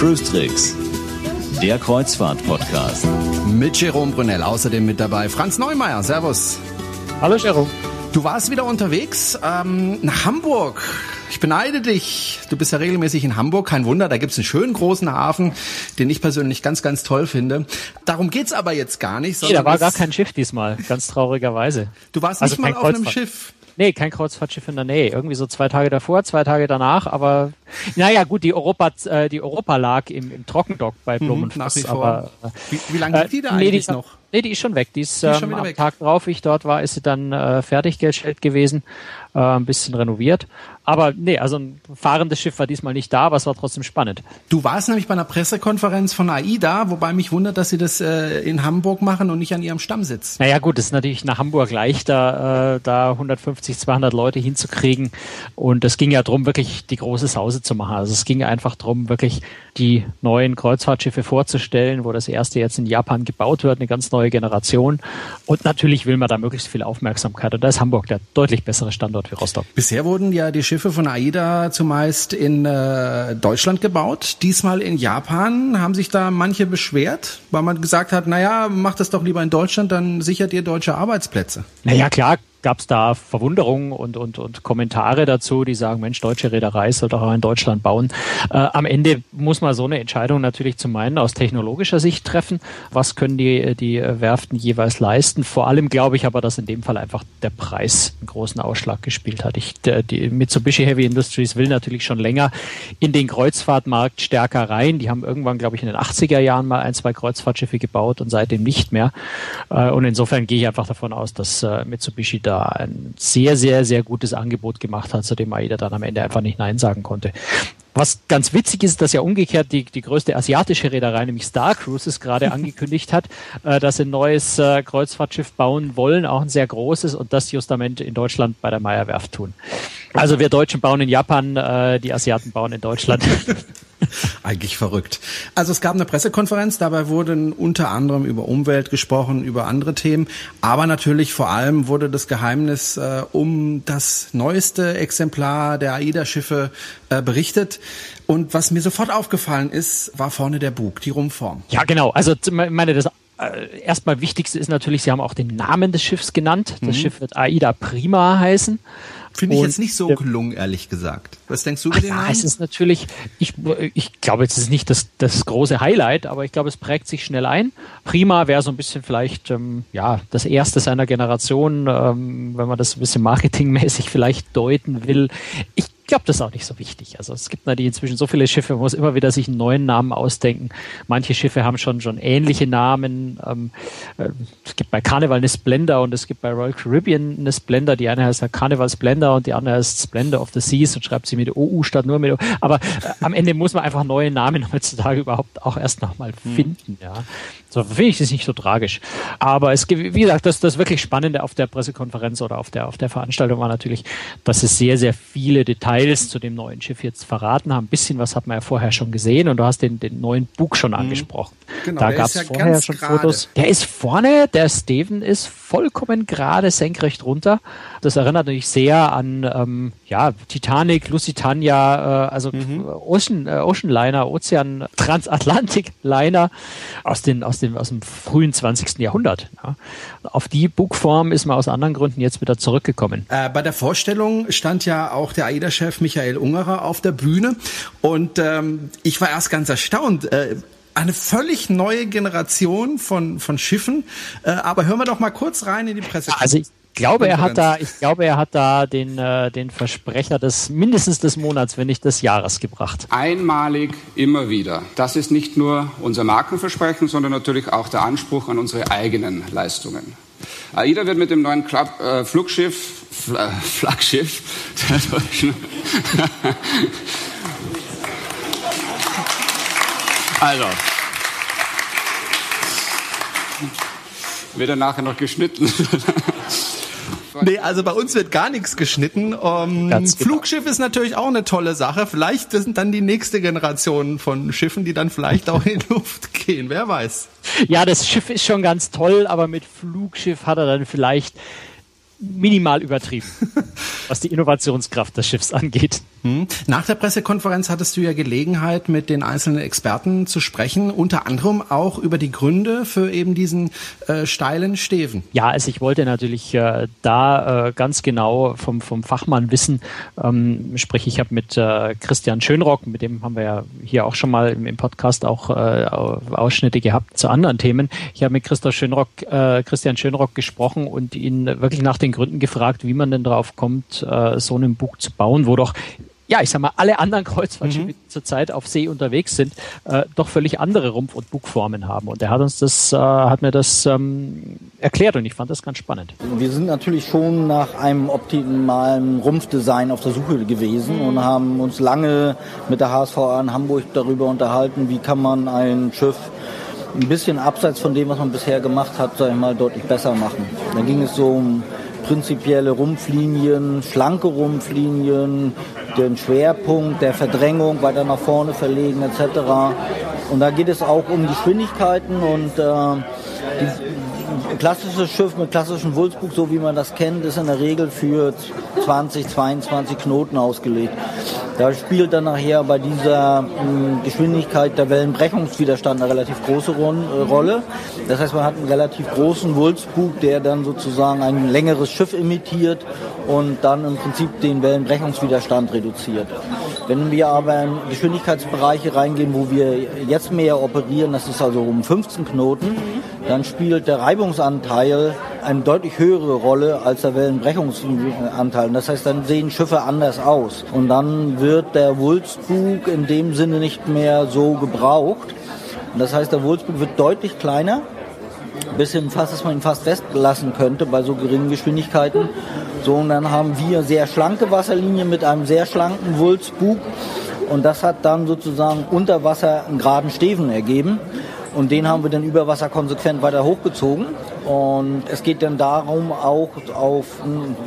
Cruise Tricks, der Kreuzfahrt-Podcast. Mit Jerome Brunel, außerdem mit dabei Franz Neumeier. Servus. Hallo Jerome. Du warst wieder unterwegs ähm, nach Hamburg. Ich beneide dich. Du bist ja regelmäßig in Hamburg. Kein Wunder, da gibt's einen schönen großen Hafen, den ich persönlich ganz, ganz toll finde. Darum geht's aber jetzt gar nicht. Nee, da war gar kein Schiff diesmal, ganz traurigerweise. Du warst also nicht mal auf einem Schiff. Nee, kein Kreuzfahrtschiff in der Nähe. Irgendwie so zwei Tage davor, zwei Tage danach, aber naja gut, die Europa, äh, die Europa lag im, im Trockendock bei mhm, Blumenfuß. Mhm, aber äh, wie, wie lange liegt die da äh, nee, eigentlich die, noch? Nee, die ist schon weg. Die ist, die ist ähm, am weg. Tag drauf, wie ich dort war, ist sie dann äh, fertiggestellt gewesen, äh, ein bisschen renoviert. Aber nee, also ein fahrendes Schiff war diesmal nicht da, aber es war trotzdem spannend. Du warst nämlich bei einer Pressekonferenz von AIDA, wobei mich wundert, dass sie das äh, in Hamburg machen und nicht an ihrem Stammsitz. Naja gut, es ist natürlich nach Hamburg leichter, äh, da 150, 200 Leute hinzukriegen. Und es ging ja darum, wirklich die große Sause zu machen. Also es ging einfach darum, wirklich die neuen Kreuzfahrtschiffe vorzustellen, wo das erste jetzt in Japan gebaut wird, eine ganz neue Generation. Und natürlich will man da möglichst viel Aufmerksamkeit. Und da ist Hamburg der deutlich bessere Standort wie Rostock. Bisher wurden ja die Schiffe Schiffe von AIDA zumeist in äh, Deutschland gebaut. Diesmal in Japan haben sich da manche beschwert, weil man gesagt hat, naja, macht das doch lieber in Deutschland, dann sichert ihr deutsche Arbeitsplätze. Naja, klar, gab es da Verwunderungen und, und, und Kommentare dazu, die sagen, Mensch, deutsche Reederei soll doch auch in Deutschland bauen. Äh, am Ende muss man so eine Entscheidung natürlich zum einen aus technologischer Sicht treffen. Was können die, die Werften jeweils leisten? Vor allem glaube ich aber, dass in dem Fall einfach der Preis einen großen Ausschlag gespielt hat. Ich, der, die Mitsubishi Heavy Industries will natürlich schon länger in den Kreuzfahrtmarkt stärker rein. Die haben irgendwann, glaube ich, in den 80er Jahren mal ein, zwei Kreuzfahrtschiffe gebaut und seitdem nicht mehr. Äh, und insofern gehe ich einfach davon aus, dass äh, Mitsubishi da da ein sehr, sehr, sehr gutes Angebot gemacht hat, zu dem AIDA dann am Ende einfach nicht Nein sagen konnte. Was ganz witzig ist, dass ja umgekehrt die, die größte asiatische Reederei, nämlich Star Cruises, gerade angekündigt hat, äh, dass sie ein neues äh, Kreuzfahrtschiff bauen wollen, auch ein sehr großes, und das justament in Deutschland bei der Meyer Werft tun. Also wir Deutschen bauen in Japan, äh, die Asiaten bauen in Deutschland. Eigentlich verrückt. Also es gab eine Pressekonferenz, dabei wurden unter anderem über Umwelt gesprochen, über andere Themen, aber natürlich vor allem wurde das Geheimnis äh, um das neueste Exemplar der AIDA-Schiffe äh, berichtet. Und was mir sofort aufgefallen ist, war vorne der Bug, die Rumpform. Ja, genau. Also meine, das äh, erstmal wichtigste ist natürlich, Sie haben auch den Namen des Schiffs genannt. Das mhm. Schiff wird AIDA Prima heißen. Finde ich jetzt nicht so gelungen, ehrlich gesagt. Was denkst du über den Namen? Ja, es ist natürlich, ich, ich glaube, jetzt ist nicht das, das große Highlight, aber ich glaube, es prägt sich schnell ein. Prima wäre so ein bisschen vielleicht, ähm, ja, das erste seiner Generation, ähm, wenn man das ein bisschen marketingmäßig vielleicht deuten will. Ich glaube, das ist auch nicht so wichtig. Also es gibt natürlich inzwischen so viele Schiffe, man muss immer wieder sich einen neuen Namen ausdenken. Manche Schiffe haben schon schon ähnliche Namen. Ähm, äh, es gibt bei Carnival eine Splendor und es gibt bei Royal Caribbean eine Splendor. Die eine heißt Carnival Splendor und die andere heißt Splendor of the Seas und schreibt sie mit OU statt nur mit O. Aber äh, am Ende muss man einfach neue Namen heutzutage überhaupt auch erst nochmal hm. finden. Ja. So finde ich das nicht so tragisch. Aber es gibt, wie gesagt, das, das wirklich Spannende auf der Pressekonferenz oder auf der, auf der Veranstaltung war natürlich, dass es sehr, sehr viele Details zu dem neuen Schiff jetzt verraten haben. Ein bisschen was hat man ja vorher schon gesehen und du hast den, den neuen Bug schon mhm. angesprochen. Genau, da gab es ja vorher schon grade. Fotos. Der ist vorne, der Steven ist vollkommen gerade senkrecht runter. Das erinnert natürlich sehr an ähm, ja, Titanic, Lusitania, äh, also mhm. Ocean, äh, Ocean Liner, Ozean, Transatlantic Liner aus, den, aus, dem, aus dem frühen 20. Jahrhundert. Ja. Auf die Bugform ist man aus anderen Gründen jetzt wieder zurückgekommen. Äh, bei der Vorstellung stand ja auch der AIDA-Chef Michael Ungerer auf der Bühne und ähm, ich war erst ganz erstaunt. Äh, eine völlig neue Generation von, von Schiffen. Äh, aber hören wir doch mal kurz rein in die Presse. Also ich glaube, er hat da, ich glaube, er hat da den, äh, den Versprecher des mindestens des Monats, wenn nicht des Jahres gebracht. Einmalig immer wieder. Das ist nicht nur unser Markenversprechen, sondern natürlich auch der Anspruch an unsere eigenen Leistungen. AIDA wird mit dem neuen Club, äh, Flugschiff, Fl äh, Flaggschiff der deutschen Also. Wird er nachher noch geschnitten? Nee, also bei uns wird gar nichts geschnitten. Um, genau. Flugschiff ist natürlich auch eine tolle Sache. Vielleicht sind dann die nächste Generation von Schiffen, die dann vielleicht auch in die Luft gehen. Wer weiß. ja, das Schiff ist schon ganz toll, aber mit Flugschiff hat er dann vielleicht minimal übertrieben, was die Innovationskraft des Schiffs angeht. Hm. Nach der Pressekonferenz hattest du ja Gelegenheit, mit den einzelnen Experten zu sprechen, unter anderem auch über die Gründe für eben diesen äh, steilen Steven. Ja, also ich wollte natürlich äh, da äh, ganz genau vom, vom Fachmann wissen, ähm, sprich ich habe mit äh, Christian Schönrock, mit dem haben wir ja hier auch schon mal im, im Podcast auch äh, Ausschnitte gehabt zu anderen Themen. Ich habe mit Christoph Schönrock, äh, Christian Schönrock gesprochen und ihn wirklich nach den Gründen gefragt, wie man denn darauf kommt, so einen Bug zu bauen, wo doch ja, ich sag mal, alle anderen Kreuzfahrtschiffe, mhm. die zurzeit auf See unterwegs sind, äh, doch völlig andere Rumpf- und Bugformen haben. Und er hat uns das, äh, hat mir das ähm, erklärt und ich fand das ganz spannend. Wir sind natürlich schon nach einem optimalen Rumpfdesign auf der Suche gewesen mhm. und haben uns lange mit der HSVA in Hamburg darüber unterhalten, wie kann man ein Schiff ein bisschen abseits von dem, was man bisher gemacht hat, sag ich mal, deutlich besser machen. Da ging es so um prinzipielle Rumpflinien, schlanke Rumpflinien, den Schwerpunkt der Verdrängung weiter nach vorne verlegen etc. Und da geht es auch um Geschwindigkeiten und äh, die, klassisches Schiff mit klassischem Wulstbug, so wie man das kennt, ist in der Regel für 20, 22 Knoten ausgelegt. Da spielt dann nachher bei dieser hm, Geschwindigkeit der Wellenbrechungswiderstand eine relativ große äh, Rolle. Das heißt, man hat einen relativ großen Wulstbug, der dann sozusagen ein längeres Schiff imitiert und dann im Prinzip den Wellenbrechungswiderstand reduziert. Wenn wir aber in Geschwindigkeitsbereiche reingehen, wo wir jetzt mehr operieren, das ist also um 15 Knoten, dann spielt der Reibungsanteil eine deutlich höhere Rolle als der Wellenbrechungsanteil. Das heißt, dann sehen Schiffe anders aus. Und dann wird der Wulstbug in dem Sinne nicht mehr so gebraucht. das heißt, der Wulstbug wird deutlich kleiner bis hin fast, dass man ihn fast festlassen könnte bei so geringen Geschwindigkeiten. So, und dann haben wir sehr schlanke Wasserlinien mit einem sehr schlanken Wulstbug. Und das hat dann sozusagen unter Wasser einen geraden Steven ergeben. Und den haben wir dann über Wasser konsequent weiter hochgezogen. Und es geht dann darum, auch auf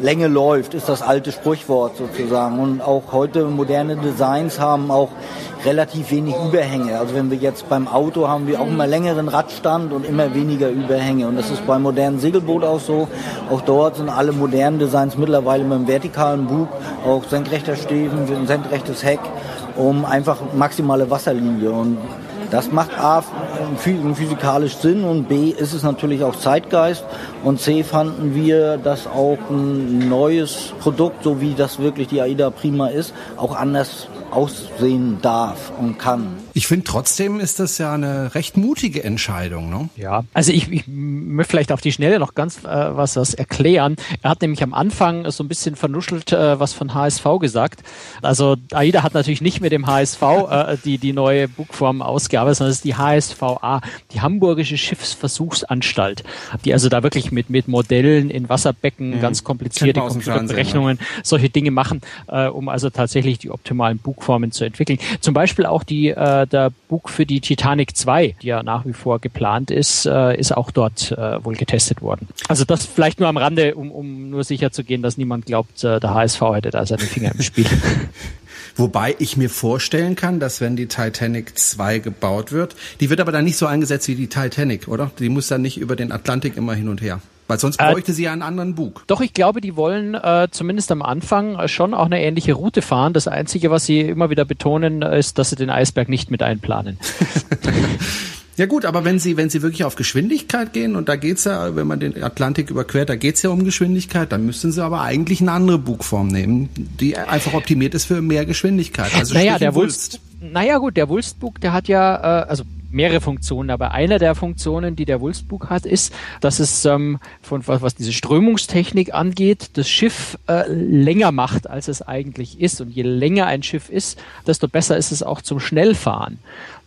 Länge läuft, ist das alte Sprichwort sozusagen. Und auch heute moderne Designs haben auch relativ wenig Überhänge. Also wenn wir jetzt beim Auto haben wir auch immer längeren Radstand und immer weniger Überhänge. Und das ist beim modernen Segelboot auch so. Auch dort sind alle modernen Designs mittlerweile mit einem vertikalen Bug, auch senkrechter Steven, senkrechtes Heck, um einfach maximale Wasserlinie. Und das macht A physikalisch Sinn und B ist es natürlich auch Zeitgeist. Und C fanden wir, dass auch ein neues Produkt, so wie das wirklich die AIDA Prima ist, auch anders aussehen darf und kann. Ich finde trotzdem ist das ja eine recht mutige Entscheidung. Ne? Ja, also ich, ich möchte vielleicht auf die Schnelle noch ganz äh, was, was erklären. Er hat nämlich am Anfang so ein bisschen vernuschelt äh, was von HSV gesagt. Also AIDA hat natürlich nicht mit dem HSV äh, die, die neue Buchform ausgearbeitet, sondern es ist die HSVA, die Hamburgische Schiffsversuchsanstalt, die also da wirklich mit, mit Modellen in Wasserbecken mhm. ganz komplizierte Computerberechnungen, ne? solche Dinge machen, äh, um also tatsächlich die optimalen Bugformen zu entwickeln. Zum Beispiel auch die äh, der Bug für die Titanic 2, die ja nach wie vor geplant ist, äh, ist auch dort äh, wohl getestet worden. Also das vielleicht nur am Rande, um, um nur sicher zu gehen, dass niemand glaubt, äh, der HSV hätte da seine Finger im Spiel. Wobei ich mir vorstellen kann, dass wenn die Titanic 2 gebaut wird, die wird aber dann nicht so eingesetzt wie die Titanic, oder? Die muss dann nicht über den Atlantik immer hin und her. Weil sonst äh, bräuchte äh, sie ja einen anderen Bug. Doch, ich glaube, die wollen äh, zumindest am Anfang äh, schon auch eine ähnliche Route fahren. Das Einzige, was sie immer wieder betonen, ist, dass sie den Eisberg nicht mit einplanen. Ja gut, aber wenn Sie, wenn Sie wirklich auf Geschwindigkeit gehen, und da geht's ja, wenn man den Atlantik überquert, da geht's ja um Geschwindigkeit, dann müssten Sie aber eigentlich eine andere Bugform nehmen, die einfach optimiert ist für mehr Geschwindigkeit. Also naja, der Wulst. Naja gut, der Wulstbug, der hat ja, äh, also mehrere Funktionen, aber eine der Funktionen, die der Wulstbug hat, ist, dass es ähm, von was, was diese Strömungstechnik angeht, das Schiff äh, länger macht, als es eigentlich ist. Und je länger ein Schiff ist, desto besser ist es auch zum Schnellfahren.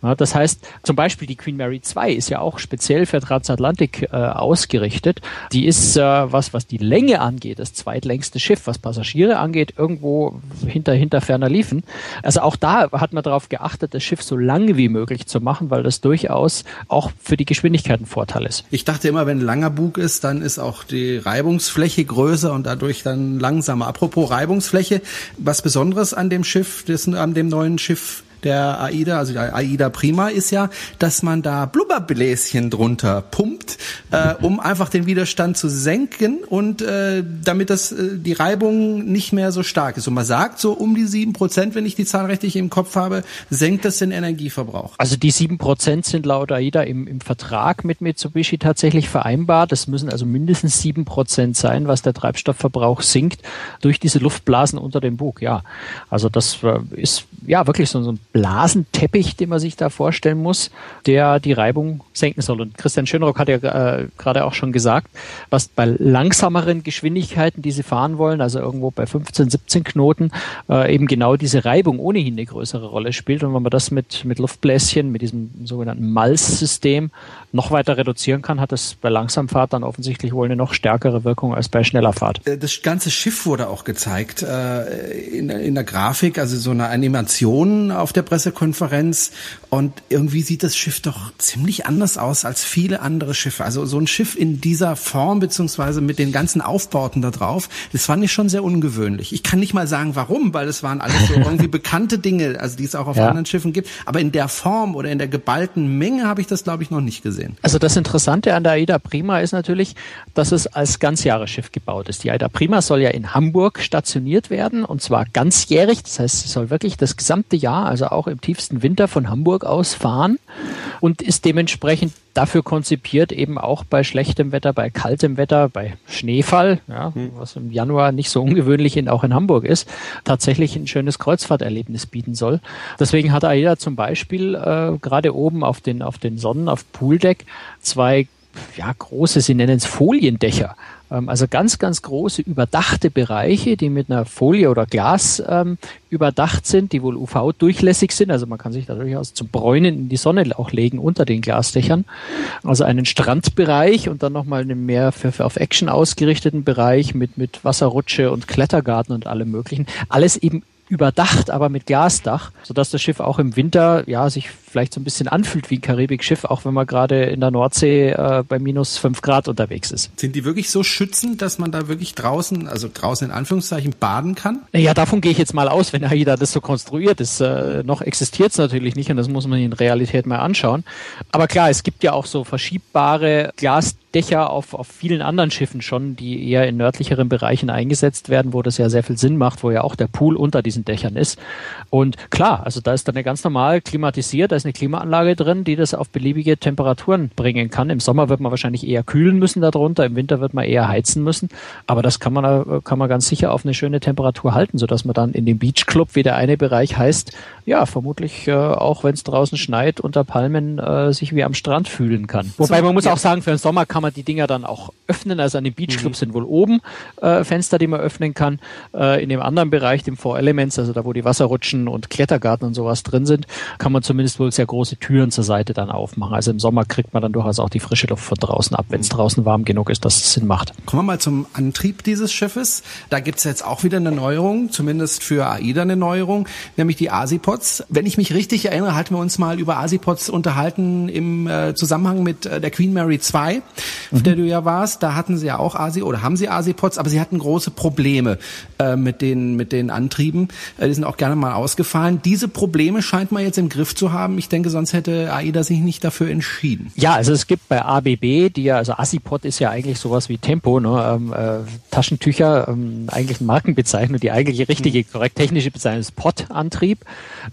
Ja, das heißt, zum Beispiel die Queen Mary 2 ist ja auch speziell für Transatlantik äh, ausgerichtet. Die ist, äh, was, was die Länge angeht, das zweitlängste Schiff, was Passagiere angeht, irgendwo hinter, hinter ferner liefen. Also auch da hat man darauf geachtet, das Schiff so lang wie möglich zu machen, weil das durchaus auch für die Geschwindigkeit ein Vorteil ist. Ich dachte immer, wenn ein langer Bug ist, dann ist auch die Reibungsfläche größer und dadurch dann langsamer. Apropos Reibungsfläche, was Besonderes an dem Schiff, an dem neuen Schiff der AIDA, also der AIDA Prima, ist ja, dass man da Blubberbläschen drunter pumpt, äh, um einfach den Widerstand zu senken und äh, damit das äh, die Reibung nicht mehr so stark ist. Und man sagt so um die sieben Prozent, wenn ich die Zahl richtig im Kopf habe, senkt das den Energieverbrauch. Also die sieben Prozent sind laut AIDA im, im Vertrag mit Mitsubishi tatsächlich vereinbart. Das müssen also mindestens sieben Prozent sein, was der Treibstoffverbrauch sinkt durch diese Luftblasen unter dem Bug. Ja, also das äh, ist ja wirklich so, so ein Blasenteppich, den man sich da vorstellen muss, der die Reibung senken soll. Und Christian Schönrock hat ja äh, gerade auch schon gesagt, was bei langsameren Geschwindigkeiten, die sie fahren wollen, also irgendwo bei 15, 17 Knoten, äh, eben genau diese Reibung ohnehin eine größere Rolle spielt. Und wenn man das mit, mit Luftbläschen, mit diesem sogenannten Malz-System noch weiter reduzieren kann, hat das bei Langsamfahrt dann offensichtlich wohl eine noch stärkere Wirkung als bei schneller Fahrt. Äh, das ganze Schiff wurde auch gezeigt äh, in, in der Grafik, also so eine Animation auf der Pressekonferenz. Und irgendwie sieht das Schiff doch ziemlich anders aus als viele andere Schiffe. Also so ein Schiff in dieser Form beziehungsweise mit den ganzen Aufbauten da drauf, das fand ich schon sehr ungewöhnlich. Ich kann nicht mal sagen, warum, weil es waren alles so irgendwie bekannte Dinge, also die es auch auf ja. anderen Schiffen gibt. Aber in der Form oder in der geballten Menge habe ich das, glaube ich, noch nicht gesehen. Also das Interessante an der Aida Prima ist natürlich, dass es als Ganzjahresschiff gebaut ist. Die Aida Prima soll ja in Hamburg stationiert werden und zwar ganzjährig. Das heißt, sie soll wirklich das gesamte Jahr, also auch im tiefsten Winter von Hamburg aus fahren und ist dementsprechend dafür konzipiert, eben auch bei schlechtem Wetter, bei kaltem Wetter, bei Schneefall, ja, was im Januar nicht so ungewöhnlich in, auch in Hamburg ist, tatsächlich ein schönes Kreuzfahrterlebnis bieten soll. Deswegen hat AIDA zum Beispiel äh, gerade oben auf den, auf den Sonnen, auf Pooldeck zwei ja, große, sie nennen es Foliendächer also ganz, ganz große überdachte Bereiche, die mit einer Folie oder Glas ähm, überdacht sind, die wohl UV-durchlässig sind. Also man kann sich da durchaus zum Bräunen in die Sonne auch legen unter den Glasdächern. Also einen Strandbereich und dann nochmal einen mehr für, für auf Action ausgerichteten Bereich mit, mit Wasserrutsche und Klettergarten und allem möglichen. Alles eben überdacht, aber mit Glasdach, sodass das Schiff auch im Winter ja sich vielleicht so ein bisschen anfühlt wie ein Karibikschiff, auch wenn man gerade in der Nordsee äh, bei minus fünf Grad unterwegs ist. Sind die wirklich so schützend, dass man da wirklich draußen, also draußen in Anführungszeichen, baden kann? Ja, davon gehe ich jetzt mal aus, wenn AIDA das so konstruiert ist. Äh, noch existiert es natürlich nicht und das muss man in Realität mal anschauen. Aber klar, es gibt ja auch so verschiebbare Glasdächer auf, auf vielen anderen Schiffen schon, die eher in nördlicheren Bereichen eingesetzt werden, wo das ja sehr viel Sinn macht, wo ja auch der Pool unter diesen Dächern ist. Und klar, also da ist dann eine ganz normal klimatisiert, ist eine Klimaanlage drin, die das auf beliebige Temperaturen bringen kann. Im Sommer wird man wahrscheinlich eher kühlen müssen darunter, im Winter wird man eher heizen müssen. Aber das kann man, kann man ganz sicher auf eine schöne Temperatur halten, sodass man dann in dem Beachclub, wie der eine Bereich heißt, ja, vermutlich äh, auch wenn es draußen schneit, unter Palmen äh, sich wie am Strand fühlen kann. Wobei man muss ja. auch sagen, für den Sommer kann man die Dinger dann auch öffnen. Also an den Beachclubs mhm. sind wohl oben äh, Fenster, die man öffnen kann. Äh, in dem anderen Bereich, dem Four Elements, also da wo die Wasserrutschen und Klettergarten und sowas drin sind, kann man zumindest wohl sehr große Türen zur Seite dann aufmachen. Also im Sommer kriegt man dann durchaus auch die frische Luft von draußen ab, wenn es draußen warm genug ist, dass es Sinn macht. Kommen wir mal zum Antrieb dieses Schiffes. Da gibt's jetzt auch wieder eine Neuerung, zumindest für AIDA eine Neuerung, nämlich die Asipods. Wenn ich mich richtig erinnere, hatten wir uns mal über Asipods unterhalten im äh, Zusammenhang mit äh, der Queen Mary 2, mhm. auf der du ja warst. Da hatten sie ja auch Asi oder haben sie Asipods, aber sie hatten große Probleme äh, mit den mit den Antrieben. Äh, die sind auch gerne mal ausgefallen. Diese Probleme scheint man jetzt im Griff zu haben. Ich denke, sonst hätte AIDA sich nicht dafür entschieden. Ja, also es gibt bei ABB, die ja, also Assipod ist ja eigentlich sowas wie Tempo, ne? ähm, äh, Taschentücher, ähm, eigentlich eine Markenbezeichnung, die eigentliche richtige, hm. korrekt technische Bezeichnung ist Pod-Antrieb.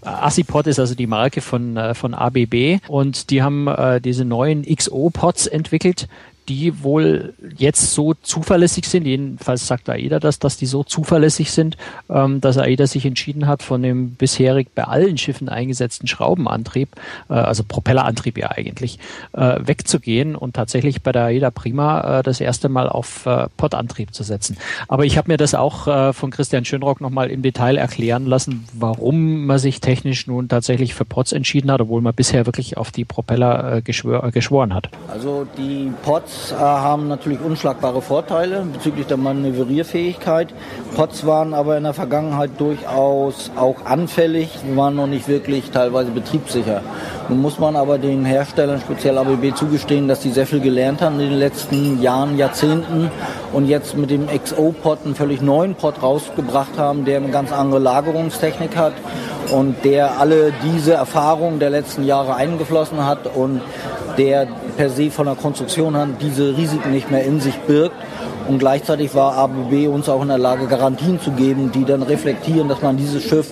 Assipod ist also die Marke von, äh, von ABB und die haben äh, diese neuen XO-Pods entwickelt, die wohl jetzt so zuverlässig sind, jedenfalls sagt AIDA das, dass die so zuverlässig sind, ähm, dass AIDA sich entschieden hat, von dem bisherig bei allen Schiffen eingesetzten Schraubenantrieb, äh, also Propellerantrieb ja eigentlich, äh, wegzugehen und tatsächlich bei der AIDA Prima äh, das erste Mal auf äh, Podantrieb zu setzen. Aber ich habe mir das auch äh, von Christian Schönrock nochmal im Detail erklären lassen, warum man sich technisch nun tatsächlich für Pods entschieden hat, obwohl man bisher wirklich auf die Propeller äh, geschwör, geschworen hat. Also die Pods Pots äh, haben natürlich unschlagbare Vorteile bezüglich der Manövrierfähigkeit. Pots waren aber in der Vergangenheit durchaus auch anfällig, waren noch nicht wirklich teilweise betriebssicher. Nun muss man aber den Herstellern, speziell ABB, zugestehen, dass sie sehr viel gelernt haben in den letzten Jahren, Jahrzehnten und jetzt mit dem XO-Pot einen völlig neuen Pot rausgebracht haben, der eine ganz andere Lagerungstechnik hat und der alle diese Erfahrungen der letzten Jahre eingeflossen hat und der per se von der Konstruktion an diese Risiken nicht mehr in sich birgt. Und gleichzeitig war ABB uns auch in der Lage, Garantien zu geben, die dann reflektieren, dass man dieses Schiff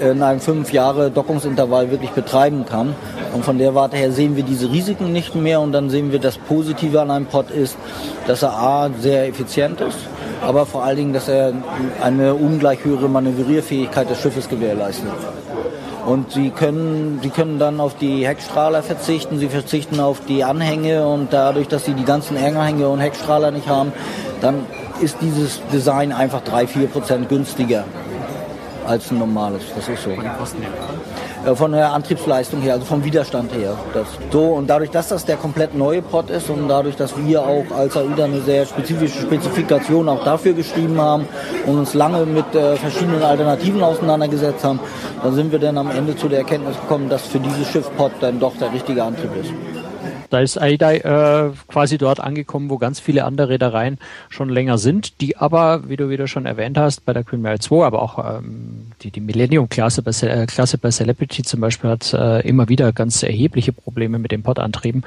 in einem fünf Jahre Dockungsintervall wirklich betreiben kann. Und von der Warte her sehen wir diese Risiken nicht mehr und dann sehen wir, das Positive an einem Pod ist, dass er A, sehr effizient ist, aber vor allen Dingen, dass er eine ungleich höhere Manövrierfähigkeit des Schiffes gewährleistet. Und sie können, sie können dann auf die Heckstrahler verzichten, sie verzichten auf die Anhänge und dadurch, dass sie die ganzen Anhänge und Heckstrahler nicht haben, dann ist dieses Design einfach drei, vier Prozent günstiger als ein normales. Das ist so. Äh, von der Antriebsleistung her, also vom Widerstand her. Das, so, und dadurch, dass das der komplett neue Pod ist und dadurch, dass wir auch als AIDA eine sehr spezifische Spezifikation auch dafür geschrieben haben und uns lange mit äh, verschiedenen Alternativen auseinandergesetzt haben, dann sind wir dann am Ende zu der Erkenntnis gekommen, dass für dieses Schiff Pod dann doch der richtige Antrieb ist. Da ist AIDA äh, quasi dort angekommen, wo ganz viele andere Reedereien schon länger sind, die aber, wie du wieder schon erwähnt hast, bei der Queen Mary 2, aber auch ähm, die, die Millennium-Klasse bei, äh, Klasse bei Celebrity zum Beispiel hat äh, immer wieder ganz erhebliche Probleme mit den Pod-Antrieben.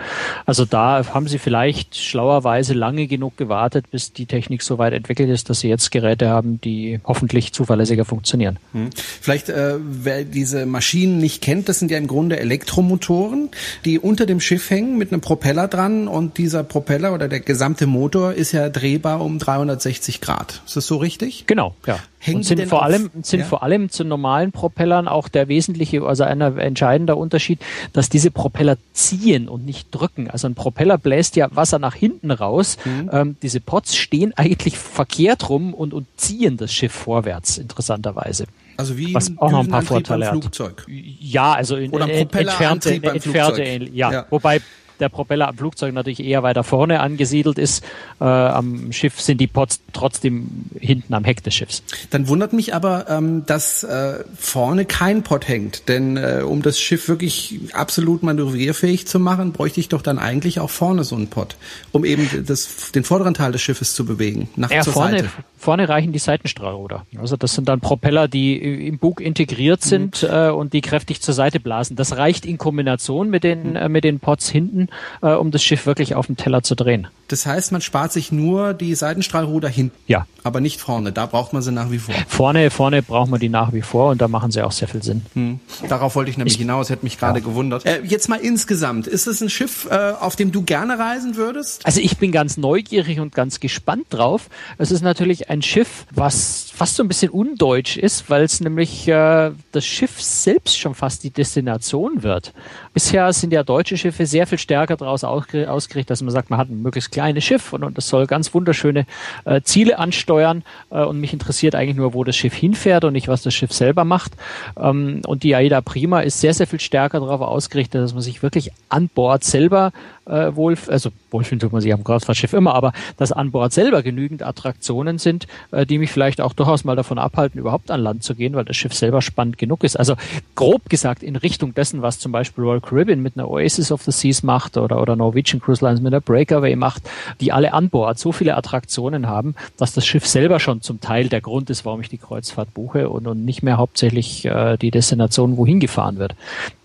Also da haben sie vielleicht schlauerweise lange genug gewartet, bis die Technik so weit entwickelt ist, dass sie jetzt Geräte haben, die hoffentlich zuverlässiger funktionieren. Hm. Vielleicht, äh, wer diese Maschinen nicht kennt, das sind ja im Grunde Elektromotoren, die unter dem Schiff hängen mit einem Propeller dran und dieser Propeller oder der gesamte Motor ist ja drehbar um 360 Grad. Ist das so richtig? Genau, ja. Hängen und sind vor auf, allem sind ja? vor allem zu normalen Propellern auch der wesentliche, also ein entscheidender Unterschied, dass diese Propeller ziehen und nicht drücken. Also ein Propeller bläst ja Wasser nach hinten raus. Mhm. Ähm, diese Pots stehen eigentlich verkehrt rum und, und ziehen das Schiff vorwärts, interessanterweise. Also wie was auch noch ein paar Vorteile hat. Flugzeug. Ja, also in, Oder ein entfernte, entfernte, ja. ja. Wobei der Propeller am Flugzeug natürlich eher weiter vorne angesiedelt ist. Äh, am Schiff sind die Pots trotzdem hinten am Heck des Schiffs. Dann wundert mich aber, ähm, dass äh, vorne kein Pot hängt. Denn äh, um das Schiff wirklich absolut manövrierfähig zu machen, bräuchte ich doch dann eigentlich auch vorne so einen Pot, um eben das, den vorderen Teil des Schiffes zu bewegen, nach ja, zur vorne, Seite. Vorne reichen die Seitenstrahlruder. Also das sind dann Propeller, die im Bug integriert sind mhm. äh, und die kräftig zur Seite blasen. Das reicht in Kombination mit den, mhm. äh, mit den Pots hinten, äh, um das Schiff wirklich auf dem Teller zu drehen. Das heißt, man spart sich nur die Seitenstrahlruder hinten. Ja. Aber nicht vorne. Da braucht man sie nach wie vor. Vorne, vorne braucht man die nach wie vor und da machen sie auch sehr viel Sinn. Hm. Darauf wollte ich nämlich ich, hinaus, hätte mich gerade ja. gewundert. Äh, jetzt mal insgesamt. Ist es ein Schiff, äh, auf dem du gerne reisen würdest? Also ich bin ganz neugierig und ganz gespannt drauf. Es ist natürlich ein Schiff, was fast so ein bisschen undeutsch ist, weil es nämlich äh, das Schiff selbst schon fast die Destination wird. Bisher sind ja deutsche Schiffe sehr viel stärker daraus ausgerichtet, dass man sagt, man hat ein möglichst kleines Schiff und, und das soll ganz wunderschöne äh, Ziele ansteuern. Äh, und mich interessiert eigentlich nur, wo das Schiff hinfährt und nicht, was das Schiff selber macht. Ähm, und die AIDA Prima ist sehr, sehr viel stärker darauf ausgerichtet, dass man sich wirklich an Bord selber äh, wohl, also wohlfühlen tut man sich am Kreuzfahrtschiff immer, aber dass an Bord selber genügend Attraktionen sind, äh, die mich vielleicht auch durchaus mal davon abhalten, überhaupt an Land zu gehen, weil das Schiff selber spannend genug ist. Also grob gesagt in Richtung dessen, was zum Beispiel Royal Caribbean mit einer Oasis of the Seas macht oder, oder Norwegian Cruise Lines mit einer Breakaway macht, die alle an Bord so viele Attraktionen haben, dass das Schiff selber schon zum Teil der Grund ist, warum ich die Kreuzfahrt buche und, und nicht mehr hauptsächlich äh, die Destination, wohin gefahren wird.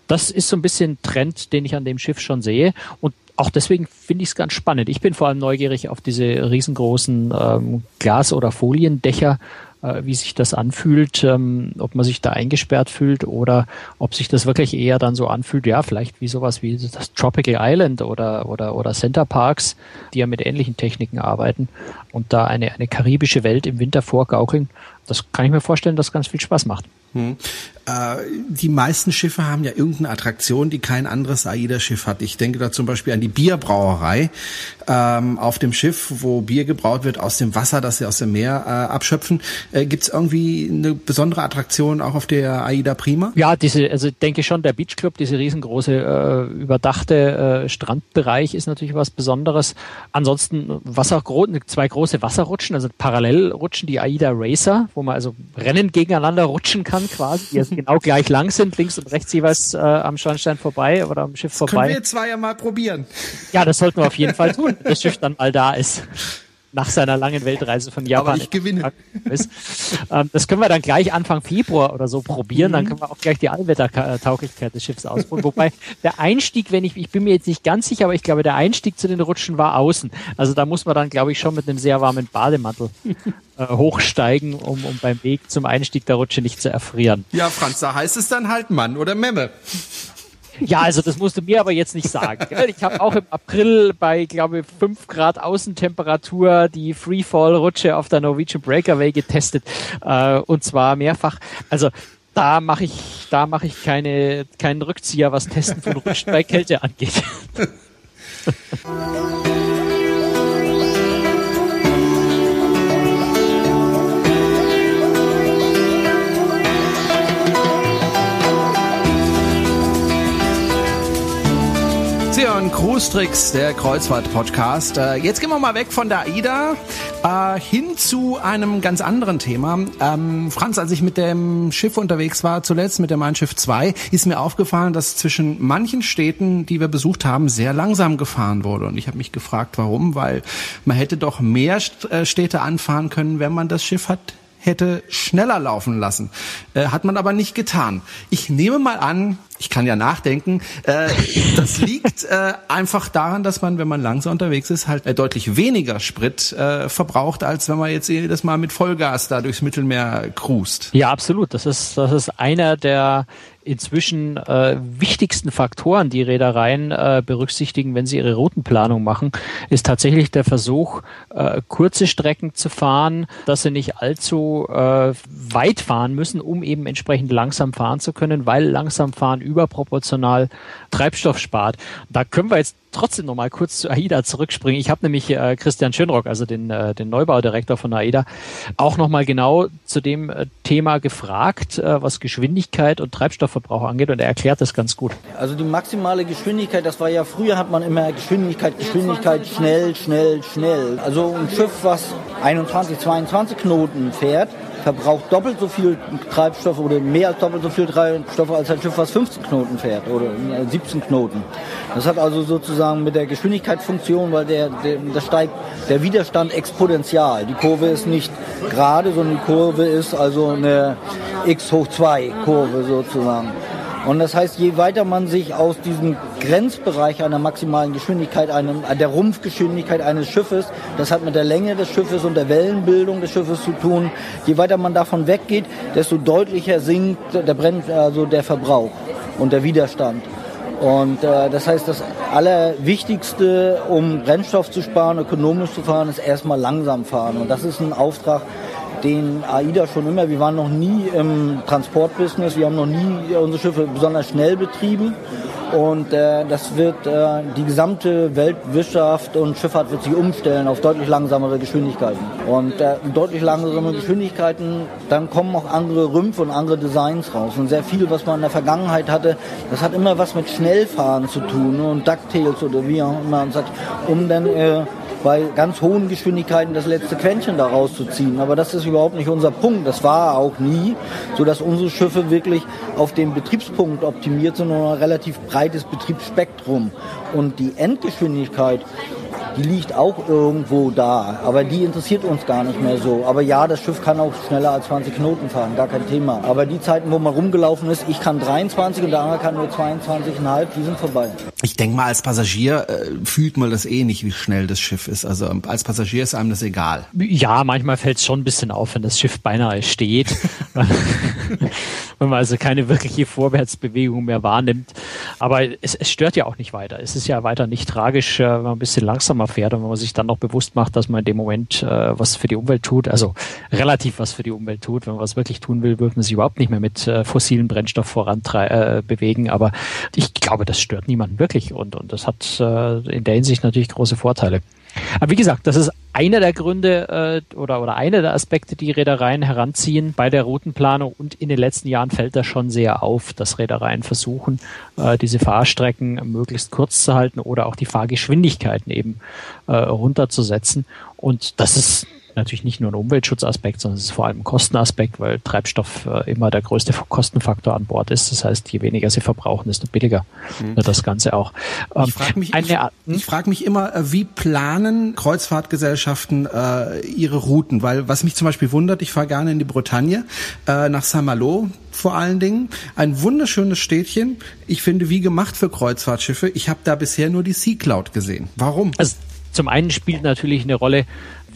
Das ist so ein bisschen Trend, den ich an dem Schiff schon sehe. Und auch deswegen finde ich es ganz spannend. Ich bin vor allem neugierig auf diese riesengroßen ähm, Glas- oder Foliendächer, äh, wie sich das anfühlt, ähm, ob man sich da eingesperrt fühlt oder ob sich das wirklich eher dann so anfühlt, ja, vielleicht wie sowas wie das Tropical Island oder, oder, oder Center Parks, die ja mit ähnlichen Techniken arbeiten und da eine, eine karibische Welt im Winter vorgaukeln. Das kann ich mir vorstellen, dass ganz viel Spaß macht. Hm. Äh, die meisten Schiffe haben ja irgendeine Attraktion, die kein anderes AIDA-Schiff hat. Ich denke da zum Beispiel an die Bierbrauerei ähm, auf dem Schiff, wo Bier gebraut wird aus dem Wasser, das sie aus dem Meer äh, abschöpfen. Äh, Gibt es irgendwie eine besondere Attraktion auch auf der AIDA Prima? Ja, diese, also denke schon, der Beach Club, diese riesengroße äh, überdachte äh, Strandbereich ist natürlich was Besonderes. Ansonsten Wasser, zwei große Wasserrutschen, also Parallelrutschen, die AIDA Racer, wo man also Rennen gegeneinander rutschen kann quasi, die also genau gleich lang sind, links und rechts jeweils äh, am Schornstein vorbei oder am Schiff das vorbei. Können wir zwei ja mal probieren. Ja, das sollten wir auf jeden Fall tun, wenn das Schiff dann mal da ist. Nach seiner langen Weltreise von Japan. Aber ich gewinne. Ist. Ähm, das können wir dann gleich Anfang Februar oder so probieren. Mhm. Dann können wir auch gleich die Allwettertauglichkeit des Schiffs ausprobieren. Wobei der Einstieg, wenn ich, ich bin mir jetzt nicht ganz sicher, aber ich glaube, der Einstieg zu den Rutschen war außen. Also da muss man dann, glaube ich, schon mit einem sehr warmen Bademantel äh, hochsteigen, um, um beim Weg zum Einstieg der Rutsche nicht zu erfrieren. Ja, Franz, da heißt es dann halt Mann oder Memme. Ja, also das musst du mir aber jetzt nicht sagen. Ich habe auch im April bei, glaube ich, 5 Grad Außentemperatur die Freefall-Rutsche auf der Norwegian Breakaway getestet. Äh, und zwar mehrfach. Also da mache ich, da mache ich keine, keinen Rückzieher, was Testen von Rutschen bei Kälte angeht. Sie hören der Kreuzfahrt-Podcast. Äh, jetzt gehen wir mal weg von der AIDA äh, hin zu einem ganz anderen Thema. Ähm, Franz, als ich mit dem Schiff unterwegs war, zuletzt mit dem Mein Schiff 2, ist mir aufgefallen, dass zwischen manchen Städten, die wir besucht haben, sehr langsam gefahren wurde. Und ich habe mich gefragt, warum, weil man hätte doch mehr äh, Städte anfahren können, wenn man das Schiff hat hätte schneller laufen lassen. Äh, hat man aber nicht getan. Ich nehme mal an, ich kann ja nachdenken, äh, das liegt äh, einfach daran, dass man, wenn man langsam unterwegs ist, halt äh, deutlich weniger Sprit äh, verbraucht, als wenn man jetzt jedes Mal mit Vollgas da durchs Mittelmeer cruist. Ja, absolut. Das ist, das ist einer der inzwischen äh, wichtigsten Faktoren, die Reedereien äh, berücksichtigen, wenn sie ihre Routenplanung machen, ist tatsächlich der Versuch, äh, kurze Strecken zu fahren, dass sie nicht allzu äh, weit fahren müssen, um eben entsprechend langsam fahren zu können, weil langsam fahren überproportional Treibstoff spart. Da können wir jetzt trotzdem noch mal kurz zu AIDA zurückspringen. Ich habe nämlich äh, Christian Schönrock, also den, äh, den Neubaudirektor von AIDA, auch noch mal genau zu dem äh, Thema gefragt, äh, was Geschwindigkeit und Treibstoffverbrauch angeht und er erklärt das ganz gut. Also die maximale Geschwindigkeit, das war ja früher hat man immer Geschwindigkeit, Geschwindigkeit, schnell, schnell, schnell. Also ein Schiff, was 21, 22 Knoten fährt, verbraucht doppelt so viel Treibstoff oder mehr als doppelt so viel Treibstoff als ein Schiff, was 15 Knoten fährt oder 17 Knoten. Das hat also sozusagen mit der Geschwindigkeitsfunktion, weil der, der, der steigt der Widerstand exponentiell. Die Kurve ist nicht gerade, sondern die Kurve ist also eine x hoch 2 Kurve sozusagen. Und das heißt, je weiter man sich aus diesem Grenzbereich einer maximalen Geschwindigkeit, einem, der Rumpfgeschwindigkeit eines Schiffes, das hat mit der Länge des Schiffes und der Wellenbildung des Schiffes zu tun, je weiter man davon weggeht, desto deutlicher sinkt der, Brenn, also der Verbrauch und der Widerstand. Und äh, das heißt, das Allerwichtigste, um Brennstoff zu sparen, ökonomisch zu fahren, ist erstmal langsam fahren. Und das ist ein Auftrag, den AIDA schon immer, wir waren noch nie im Transportbusiness, wir haben noch nie unsere Schiffe besonders schnell betrieben und äh, das wird äh, die gesamte Weltwirtschaft und Schifffahrt wird sich umstellen auf deutlich langsamere Geschwindigkeiten. Und äh, deutlich langsamere Geschwindigkeiten, dann kommen auch andere Rümpfe und andere Designs raus. Und sehr viel, was man in der Vergangenheit hatte, das hat immer was mit Schnellfahren zu tun ne? und Ducktails oder wie auch immer man sagt, um dann äh, bei ganz hohen Geschwindigkeiten das letzte Quäntchen da rauszuziehen. Aber das ist überhaupt nicht unser Punkt. Das war auch nie, so dass unsere Schiffe wirklich auf den Betriebspunkt optimiert sind und ein relativ breites Betriebsspektrum. Und die Endgeschwindigkeit, die liegt auch irgendwo da, aber die interessiert uns gar nicht mehr so. Aber ja, das Schiff kann auch schneller als 20 Knoten fahren, gar kein Thema. Aber die Zeiten, wo man rumgelaufen ist, ich kann 23 und der andere kann nur 22,5, die sind vorbei. Ich denke mal, als Passagier äh, fühlt man das eh nicht, wie schnell das Schiff ist. Also als Passagier ist einem das egal. Ja, manchmal fällt es schon ein bisschen auf, wenn das Schiff beinahe steht. wenn man also keine wirkliche Vorwärtsbewegung mehr wahrnimmt. Aber es, es stört ja auch nicht weiter. Es ist ja weiter nicht tragisch, äh, wenn man ein bisschen langsamer fährt und wenn man sich dann noch bewusst macht, dass man in dem Moment äh, was für die Umwelt tut, also relativ was für die Umwelt tut. Wenn man was wirklich tun will, wird man sich überhaupt nicht mehr mit äh, fossilen Brennstoff voran äh, bewegen. Aber ich glaube, das stört niemanden wirklich und, und das hat äh, in der Hinsicht natürlich große Vorteile. Aber wie gesagt, das ist einer der Gründe äh, oder, oder einer der Aspekte, die Reedereien heranziehen bei der Routenplanung und in den letzten Jahren fällt das schon sehr auf, dass Reedereien versuchen, äh, diese Fahrstrecken möglichst kurz zu halten oder auch die Fahrgeschwindigkeiten eben äh, runterzusetzen. Und das ist natürlich nicht nur ein Umweltschutzaspekt, sondern es ist vor allem ein Kostenaspekt, weil Treibstoff äh, immer der größte Kostenfaktor an Bord ist. Das heißt, je weniger sie verbrauchen, desto billiger mhm. das Ganze auch. Ähm, ich frage mich, ich, ich frag mich immer, äh, wie planen Kreuzfahrtgesellschaften äh, ihre Routen? Weil was mich zum Beispiel wundert, ich fahre gerne in die Bretagne, äh, nach Saint-Malo vor allen Dingen. Ein wunderschönes Städtchen. Ich finde, wie gemacht für Kreuzfahrtschiffe. Ich habe da bisher nur die Sea Cloud gesehen. Warum? Also zum einen spielt natürlich eine Rolle,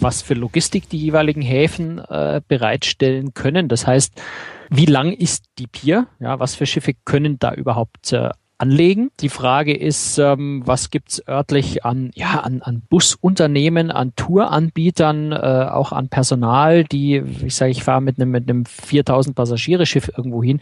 was für Logistik die jeweiligen Häfen äh, bereitstellen können. Das heißt, wie lang ist die Pier? Ja, was für Schiffe können da überhaupt äh, anlegen. Die Frage ist, ähm, was gibt's örtlich an, ja, an, an Busunternehmen, an Touranbietern, äh, auch an Personal, die, ich sage, ich fahre mit einem mit einem 4000 Passagiere Schiff irgendwo hin,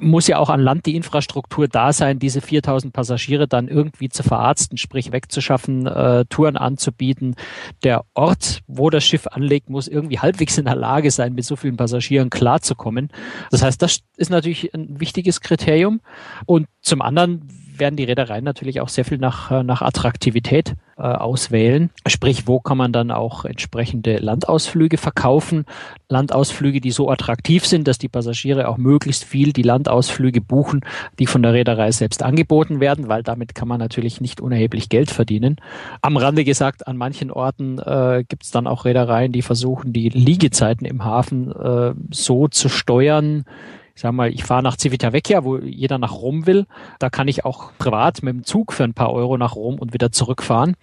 muss ja auch an Land die Infrastruktur da sein, diese 4000 Passagiere dann irgendwie zu verarzten, sprich wegzuschaffen, äh, Touren anzubieten. Der Ort, wo das Schiff anlegt, muss irgendwie halbwegs in der Lage sein, mit so vielen Passagieren klarzukommen. Das heißt, das ist natürlich ein wichtiges Kriterium. Und zum anderen werden die Reedereien natürlich auch sehr viel nach, äh, nach Attraktivität äh, auswählen. Sprich, wo kann man dann auch entsprechende Landausflüge verkaufen? Landausflüge, die so attraktiv sind, dass die Passagiere auch möglichst viel die Landausflüge buchen, die von der Reederei selbst angeboten werden, weil damit kann man natürlich nicht unerheblich Geld verdienen. Am Rande gesagt, an manchen Orten äh, gibt es dann auch Reedereien, die versuchen, die Liegezeiten im Hafen äh, so zu steuern, ich sag mal, ich fahre nach Civitavecchia, wo jeder nach Rom will. Da kann ich auch privat mit dem Zug für ein paar Euro nach Rom und wieder zurückfahren.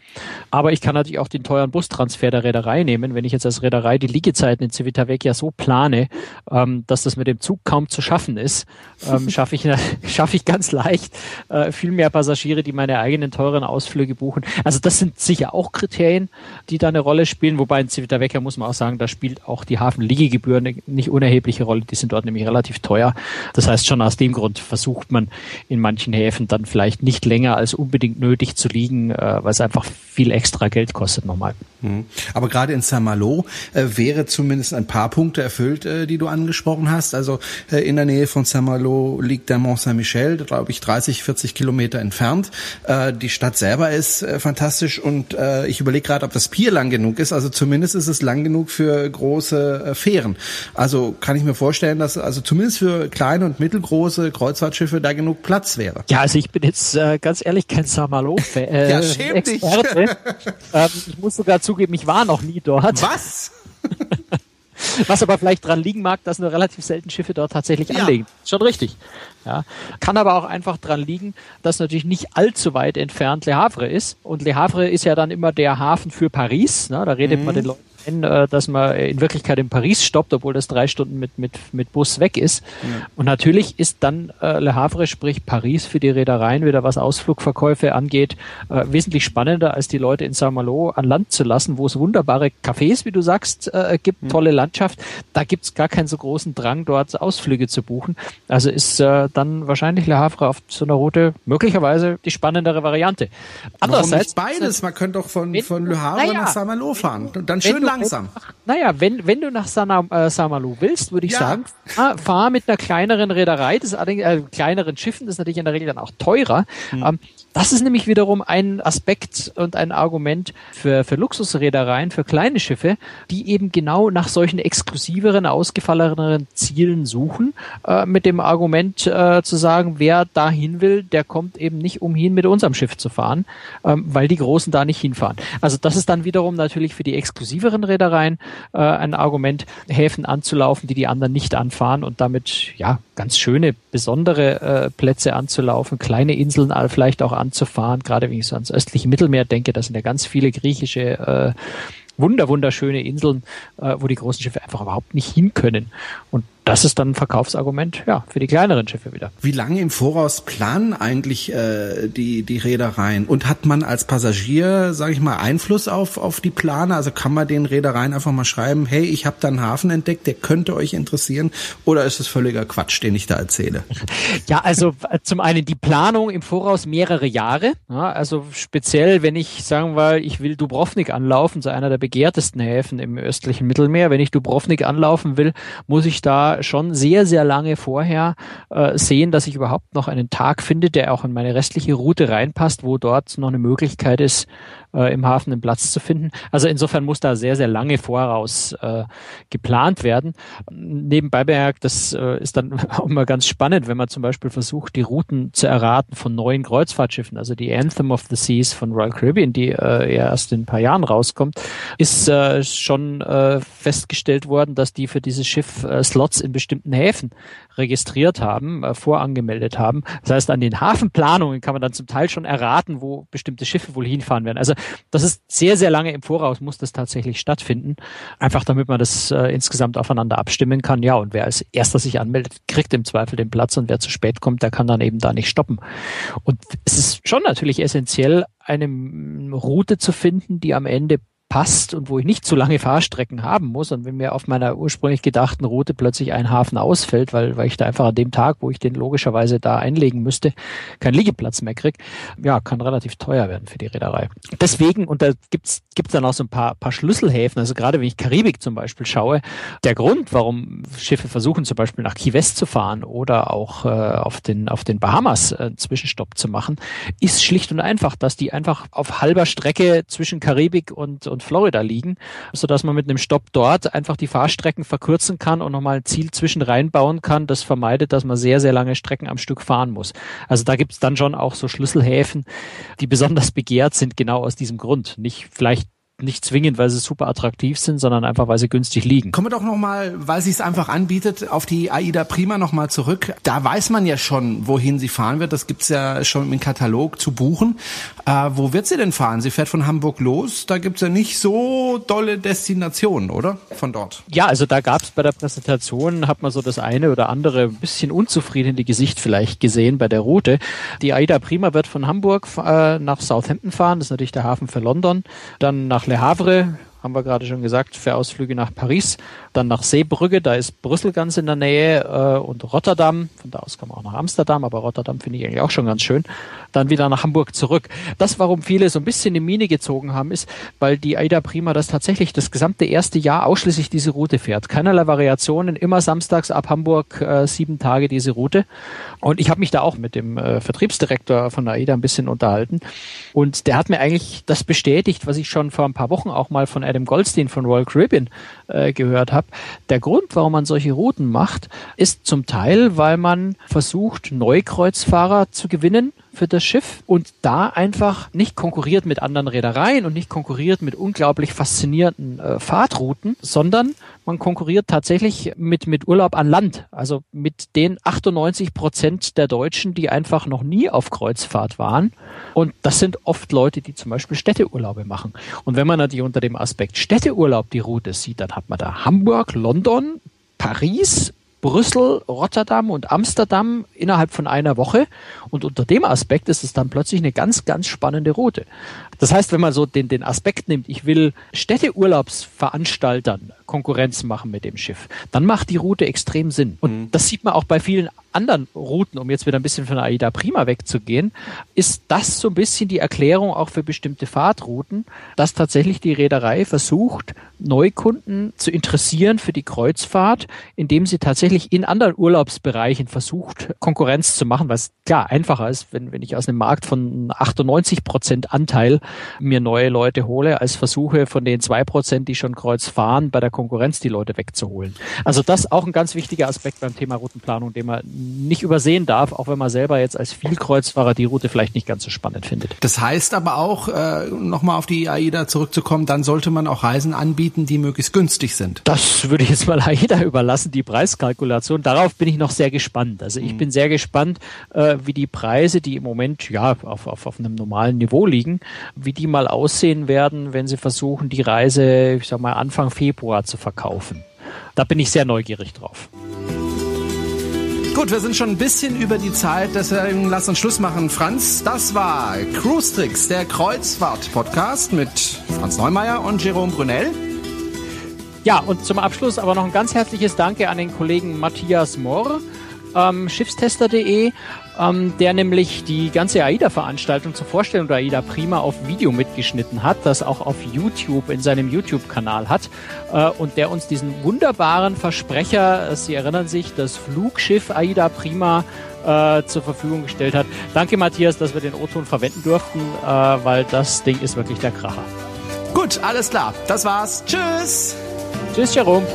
Aber ich kann natürlich auch den teuren Bustransfer der Reederei nehmen. Wenn ich jetzt als Reederei die Liegezeiten in Civitavecchia so plane, ähm, dass das mit dem Zug kaum zu schaffen ist, ähm, schaffe ich, schaffe ich ganz leicht äh, viel mehr Passagiere, die meine eigenen teuren Ausflüge buchen. Also das sind sicher auch Kriterien, die da eine Rolle spielen. Wobei in Civitavecchia muss man auch sagen, da spielt auch die Hafenliegegebühr eine nicht unerhebliche Rolle. Die sind dort nämlich relativ teuer teuer. Das heißt, schon aus dem Grund versucht man in manchen Häfen dann vielleicht nicht länger als unbedingt nötig zu liegen, äh, weil es einfach viel extra Geld kostet nochmal. Mhm. Aber gerade in Saint-Malo äh, wäre zumindest ein paar Punkte erfüllt, äh, die du angesprochen hast. Also äh, in der Nähe von Saint-Malo liegt der Mont Saint-Michel, glaube ich 30, 40 Kilometer entfernt. Äh, die Stadt selber ist äh, fantastisch und ich überlege gerade, ob das Pier lang genug ist. Also zumindest ist es lang genug für große Fähren. Also kann ich mir vorstellen, dass also zumindest für kleine und mittelgroße Kreuzfahrtschiffe da genug Platz wäre. Ja, also ich bin jetzt äh, ganz ehrlich kein Saint-Malo-Fan. Äh, ja, schäm dich. ähm, ich muss sogar zugeben, ich war noch nie dort. Was? Was aber vielleicht dran liegen mag, dass nur relativ selten Schiffe dort tatsächlich ja. anlegen. Schon richtig. Ja. Kann aber auch einfach dran liegen, dass natürlich nicht allzu weit entfernt Le Havre ist. Und Le Havre ist ja dann immer der Hafen für Paris. Ne? Da redet mhm. man den Leuten ein, äh, dass man in Wirklichkeit in Paris stoppt, obwohl das drei Stunden mit, mit, mit Bus weg ist. Ja. Und natürlich ist dann äh, Le Havre, sprich Paris für die Reedereien, wieder was Ausflugverkäufe angeht, äh, wesentlich spannender, als die Leute in Saint-Malo an Land zu lassen, wo es wunderbare Cafés, wie du sagst, äh, gibt, mhm. tolle Landschaft. Da gibt's gar keinen so großen Drang, dort Ausflüge zu buchen. Also ist äh, dann wahrscheinlich Le Havre auf so einer Route möglicherweise die spannendere Variante. Andererseits Warum nicht beides, man könnte doch von, von Le Havre naja, nach Saint-Malo fahren und dann schön langsam. Naja, wenn, wenn du nach Sana, äh, Samalu willst, würde ich ja. sagen, fahr, fahr, mit einer kleineren Reederei, das äh, kleineren Schiffen, das ist natürlich in der Regel dann auch teurer. Hm. Ähm, das ist nämlich wiederum ein Aspekt und ein Argument für, für Luxusreedereien, für kleine Schiffe, die eben genau nach solchen exklusiveren, ausgefalleneren Zielen suchen, äh, mit dem Argument äh, zu sagen, wer dahin will, der kommt eben nicht umhin, mit unserem Schiff zu fahren, ähm, weil die Großen da nicht hinfahren. Also das ist dann wiederum natürlich für die exklusiveren Reedereien äh, ein Argument, Häfen anzulaufen, die die anderen nicht anfahren und damit ja ganz schöne, besondere äh, Plätze anzulaufen, kleine Inseln vielleicht auch anzufahren, gerade wenn ich so ans östliche Mittelmeer denke, da sind ja ganz viele griechische äh, wunder wunderschöne Inseln, äh, wo die großen Schiffe einfach überhaupt nicht hin können. Und das ist dann ein Verkaufsargument ja, für die kleineren Schiffe wieder. Wie lange im Voraus planen eigentlich äh, die, die Reedereien? Und hat man als Passagier, sage ich mal, Einfluss auf, auf die Pläne? Also kann man den Reedereien einfach mal schreiben, hey, ich habe da einen Hafen entdeckt, der könnte euch interessieren? Oder ist es völliger Quatsch, den ich da erzähle? Ja, also äh, zum einen die Planung im Voraus mehrere Jahre. Ja, also speziell, wenn ich sagen wir, ich will Dubrovnik anlaufen, so einer der begehrtesten Häfen im östlichen Mittelmeer. Wenn ich Dubrovnik anlaufen will, muss ich da schon sehr, sehr lange vorher äh, sehen, dass ich überhaupt noch einen Tag finde, der auch in meine restliche Route reinpasst, wo dort noch eine Möglichkeit ist, äh, im Hafen einen Platz zu finden. Also insofern muss da sehr, sehr lange voraus äh, geplant werden. Nebenbei bemerkt, das äh, ist dann auch immer ganz spannend, wenn man zum Beispiel versucht, die Routen zu erraten von neuen Kreuzfahrtschiffen. Also die Anthem of the Seas von Royal Caribbean, die äh, erst in ein paar Jahren rauskommt, ist äh, schon äh, festgestellt worden, dass die für dieses Schiff äh, Slots in bestimmten Häfen registriert haben, äh, vorangemeldet haben. Das heißt, an den Hafenplanungen kann man dann zum Teil schon erraten, wo bestimmte Schiffe wohl hinfahren werden. Also das ist sehr, sehr lange im Voraus muss das tatsächlich stattfinden. Einfach damit man das äh, insgesamt aufeinander abstimmen kann. Ja, und wer als erster sich anmeldet, kriegt im Zweifel den Platz und wer zu spät kommt, der kann dann eben da nicht stoppen. Und es ist schon natürlich essentiell, eine Route zu finden, die am Ende passt und wo ich nicht zu lange Fahrstrecken haben muss. Und wenn mir auf meiner ursprünglich gedachten Route plötzlich ein Hafen ausfällt, weil, weil ich da einfach an dem Tag, wo ich den logischerweise da einlegen müsste, keinen Liegeplatz mehr kriege, ja, kann relativ teuer werden für die Reederei. Deswegen, und da gibt's gibt's dann auch so ein paar, paar Schlüsselhäfen, also gerade wenn ich Karibik zum Beispiel schaue, der Grund, warum Schiffe versuchen zum Beispiel nach Key West zu fahren oder auch äh, auf, den, auf den Bahamas äh, Zwischenstopp zu machen, ist schlicht und einfach, dass die einfach auf halber Strecke zwischen Karibik und, und Florida liegen, so dass man mit einem Stopp dort einfach die Fahrstrecken verkürzen kann und nochmal ein Ziel zwischen reinbauen kann, das vermeidet, dass man sehr, sehr lange Strecken am Stück fahren muss. Also da gibt es dann schon auch so Schlüsselhäfen, die besonders begehrt sind, genau aus diesem Grund. Nicht vielleicht nicht zwingend, weil sie super attraktiv sind, sondern einfach, weil sie günstig liegen. Kommen wir doch nochmal, weil sie es einfach anbietet, auf die AIDA Prima nochmal zurück. Da weiß man ja schon, wohin sie fahren wird. Das gibt's ja schon im Katalog zu buchen. Äh, wo wird sie denn fahren? Sie fährt von Hamburg los. Da gibt's ja nicht so dolle Destinationen, oder? Von dort. Ja, also da gab's bei der Präsentation, hat man so das eine oder andere bisschen unzufriedene Gesicht vielleicht gesehen bei der Route. Die AIDA Prima wird von Hamburg äh, nach Southampton fahren. Das ist natürlich der Hafen für London. Dann nach Le Havre, haben wir gerade schon gesagt, für Ausflüge nach Paris, dann nach Seebrügge, da ist Brüssel ganz in der Nähe äh, und Rotterdam, von da aus kann man auch nach Amsterdam, aber Rotterdam finde ich eigentlich auch schon ganz schön, dann wieder nach Hamburg zurück. Das, warum viele so ein bisschen die Mine gezogen haben, ist, weil die Aida Prima das tatsächlich das gesamte erste Jahr ausschließlich diese Route fährt. Keinerlei Variationen, immer samstags ab Hamburg äh, sieben Tage diese Route. Und ich habe mich da auch mit dem äh, Vertriebsdirektor von AIDA ein bisschen unterhalten. Und der hat mir eigentlich das bestätigt, was ich schon vor ein paar Wochen auch mal von Adam Goldstein von Royal Caribbean äh, gehört habe. Der Grund, warum man solche Routen macht, ist zum Teil, weil man versucht, Neukreuzfahrer zu gewinnen für das Schiff und da einfach nicht konkurriert mit anderen Reedereien und nicht konkurriert mit unglaublich faszinierenden äh, Fahrtrouten, sondern man konkurriert tatsächlich mit, mit Urlaub an Land, also mit den 98 Prozent der Deutschen, die einfach noch nie auf Kreuzfahrt waren. Und das sind oft Leute, die zum Beispiel Städteurlaube machen. Und wenn man natürlich unter dem Aspekt Städteurlaub die Route sieht, dann hat man da Hamburg, London, Paris, Brüssel, Rotterdam und Amsterdam innerhalb von einer Woche. Und unter dem Aspekt ist es dann plötzlich eine ganz, ganz spannende Route. Das heißt, wenn man so den, den Aspekt nimmt, ich will Städteurlaubsveranstaltern Konkurrenz machen mit dem Schiff, dann macht die Route extrem Sinn. Und mhm. das sieht man auch bei vielen anderen Routen, um jetzt wieder ein bisschen von AIDA Prima wegzugehen, ist das so ein bisschen die Erklärung auch für bestimmte Fahrtrouten, dass tatsächlich die Reederei versucht, Neukunden zu interessieren für die Kreuzfahrt, indem sie tatsächlich in anderen Urlaubsbereichen versucht, Konkurrenz zu machen, was klar einfacher ist, wenn, wenn ich aus einem Markt von 98 Prozent Anteil mir neue Leute hole, als versuche von den zwei Prozent, die schon Kreuz fahren, bei der Konkurrenz die Leute wegzuholen. Also das auch ein ganz wichtiger Aspekt beim Thema Routenplanung, den man nicht übersehen darf, auch wenn man selber jetzt als Vielkreuzfahrer die Route vielleicht nicht ganz so spannend findet. Das heißt aber auch, äh, nochmal auf die AIDA zurückzukommen, dann sollte man auch Reisen anbieten, die möglichst günstig sind. Das würde ich jetzt mal AIDA überlassen, die Preiskalkulation. Darauf bin ich noch sehr gespannt. Also ich mhm. bin sehr gespannt, äh, wie die Preise, die im Moment ja auf, auf, auf einem normalen Niveau liegen, wie die mal aussehen werden, wenn sie versuchen, die Reise, ich sag mal, Anfang Februar zu verkaufen. Da bin ich sehr neugierig drauf. Gut, wir sind schon ein bisschen über die Zeit, deswegen lass uns Schluss machen. Franz, das war Cruise Tricks, der Kreuzfahrt-Podcast mit Franz Neumeier und Jerome Brunel. Ja, und zum Abschluss aber noch ein ganz herzliches Danke an den Kollegen Matthias Mohr ähm, schiffstester.de, ähm, der nämlich die ganze AIDA-Veranstaltung zur Vorstellung der AIDA Prima auf Video mitgeschnitten hat, das auch auf YouTube in seinem YouTube-Kanal hat äh, und der uns diesen wunderbaren Versprecher, äh, Sie erinnern sich, das Flugschiff AIDA Prima äh, zur Verfügung gestellt hat. Danke, Matthias, dass wir den O-Ton verwenden durften, äh, weil das Ding ist wirklich der Kracher. Gut, alles klar. Das war's. Tschüss. Tschüss, Jerome.